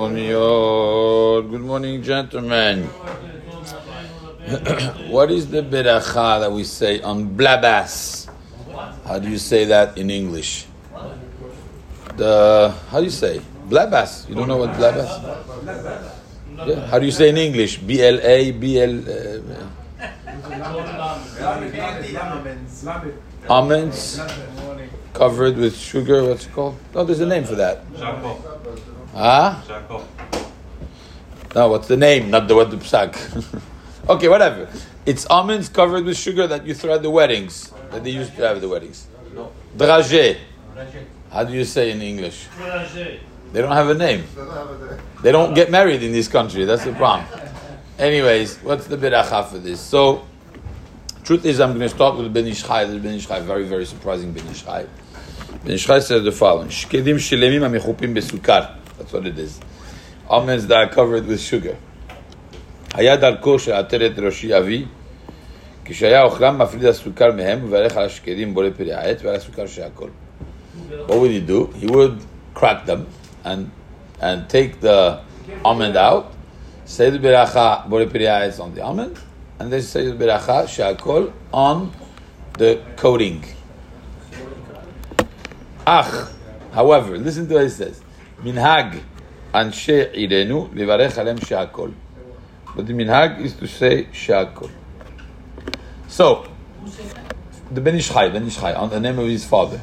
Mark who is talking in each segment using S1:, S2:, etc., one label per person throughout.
S1: Good morning, gentlemen. what is the beracha that we say on blabas? How do you say that in English? The how do you say blabas? You don't know what blabas? Yeah. How do you say in English? B L A B L. Uh, almonds covered with sugar. What's it called? No, there's a name for that. Ah? Huh? No, what's the name? Not the what the psak. okay, whatever. It's almonds covered with sugar that you throw at the weddings that they used to have at the weddings. No. Dragé. How do you say in English? They don't have a name. They don't get married in this country. That's the problem. Anyways, what's the beracha for this? So, truth is, I'm going to start with Ben Ish Chai. Ben Ish very, very surprising Ben Ish Chai. Ben Ish says the following: Shkedim shilemim amichupim besukar. That's what it is. Almonds that are covered with sugar. היה דרכו של עטרת ראשי אבי, כשהיה אוכלם מפריד הסוכר מהם וברך על השקדים בורא פרי העט ועל הסוכר של הכל. What would he do? He would crack them and, and take the almond out, say the beracha bore piri on the almond, and then say the beracha she'akol on the coating. Ach, however, listen to what it says. Minhag anshe irenu livarech alem she'akol. But the minhag is to say she'akol. So, the Ben Ish Chai, Ben Ish Chai, on the name of his father.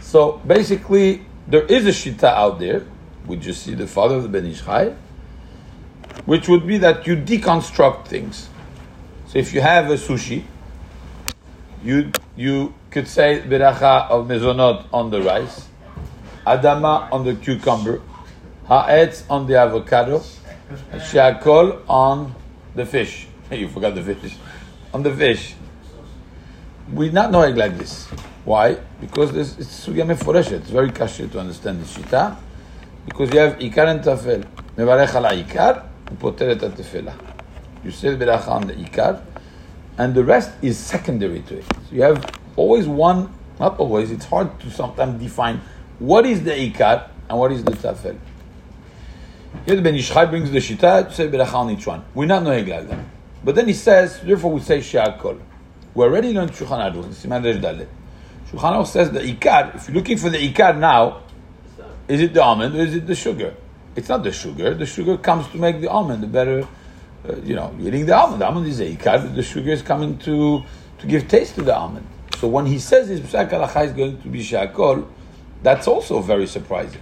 S1: So basically, there is a shita out there, which you see the father of the Ben Ish Chai, which would be that you deconstruct things. So if you have a sushi, you you could say beracha of mezonot on the rice, Adama on the cucumber, Ha'etz on the avocado, Shakol on the fish. you forgot the fish. On the fish. We're not knowing like this. Why? Because this, it's sugya meforeshet. It's very kashir to understand the shita. Because you have ikar and tafel. Mevarech ala ikar, poter et tefela. You say beracha on the ikar, and the rest is secondary to it. So you have always one, not always, it's hard to sometimes define what is the ikar and what is the tafel? Here the Ben Ish Chai brings the shita to say beracha on each one. We're not knowing like that. But then he says, therefore we say she'akol. We already learned Shulchan Aruch, Siman Resh Dalet. Shulchan Aruch says the ikar, if you're looking for the ikar now, is it the almond or is it the sugar? It's not the sugar. The sugar comes to make the almond the better, uh, you know, eating the almond. The almond is the ikar, but the sugar is coming to, to give taste to the almond. So when he says his psak is going to be she'akol, that's also very surprising.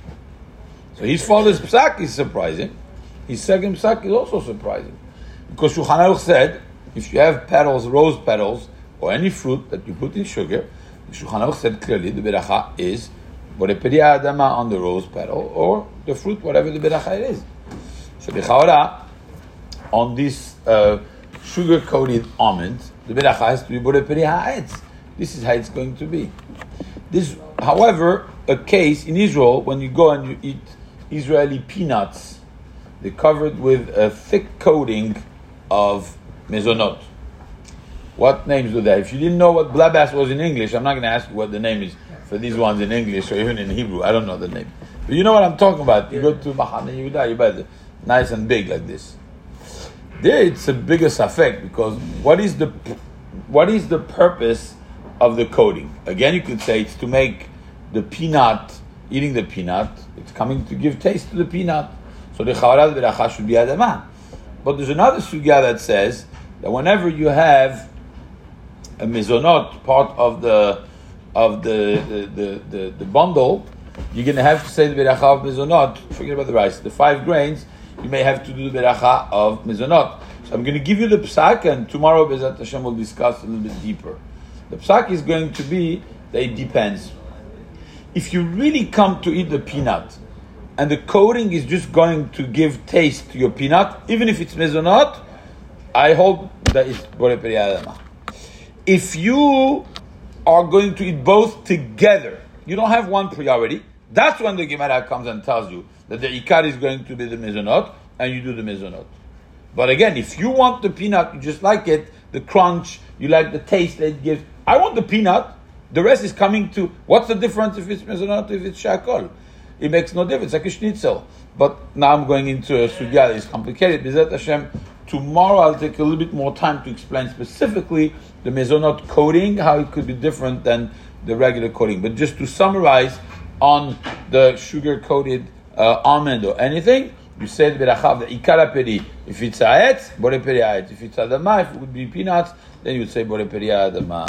S1: So his father's psak is surprising. His second psak is also surprising. Because Shulchan Aruch said, if you have petals, rose petals, or any fruit that you put in sugar, Shulchan Aruch said clearly the beracha is on the rose petal, or the fruit, whatever the beracha it is. So Bechawara, on this uh, sugar-coated almond, the beracha has to be Boreperia This is how it's going to be. This, however, a case in Israel when you go and you eat Israeli peanuts, they're covered with a thick coating of mezonot. What names do they? If you didn't know what blabas was in English, I'm not going to ask you what the name is for these ones in English or even in Hebrew. I don't know the name. But you know what I'm talking about. You go to Mahane Yehuda, you buy the nice and big like this. There it's a bigger effect because what is the what is the purpose of the coating? Again, you could say it's to make the peanut, eating the peanut, it's coming to give taste to the peanut. So the chavarad beracha should be adama. But there's another sugya that says that whenever you have a mizonot, part of the of the the, the, the, the bundle, you're going to have to say the beracha of mizonot. Forget about the rice. The five grains, you may have to do the beracha of mizonot. So I'm going to give you the psak, and tomorrow Be'ezrat Hashem will discuss a little bit deeper. The psak is going to be that it depends if you really come to eat the peanut and the coating is just going to give taste to your peanut, even if it's mezonot, I hope that it's bore If you are going to eat both together, you don't have one priority, that's when the Gemara comes and tells you that the ikar is going to be the mezonot, and you do the mezonot. But again, if you want the peanut, you just like it, the crunch, you like the taste that it gives. I want the peanut, the rest is coming to what's the difference if it's mezonot if it's shakol? it makes no difference. Like a schnitzel. But now I'm going into a sugya complicated. Be'ezrat Hashem, tomorrow I'll take a little bit more time to explain specifically the mezonot coating, how it could be different than the regular coating. But just to summarize on the sugar coated uh, almond or anything, you said the ikara peri. If it's a aetz, bore peri. If it's adama, if it would be peanuts, then you would say bore peri adama.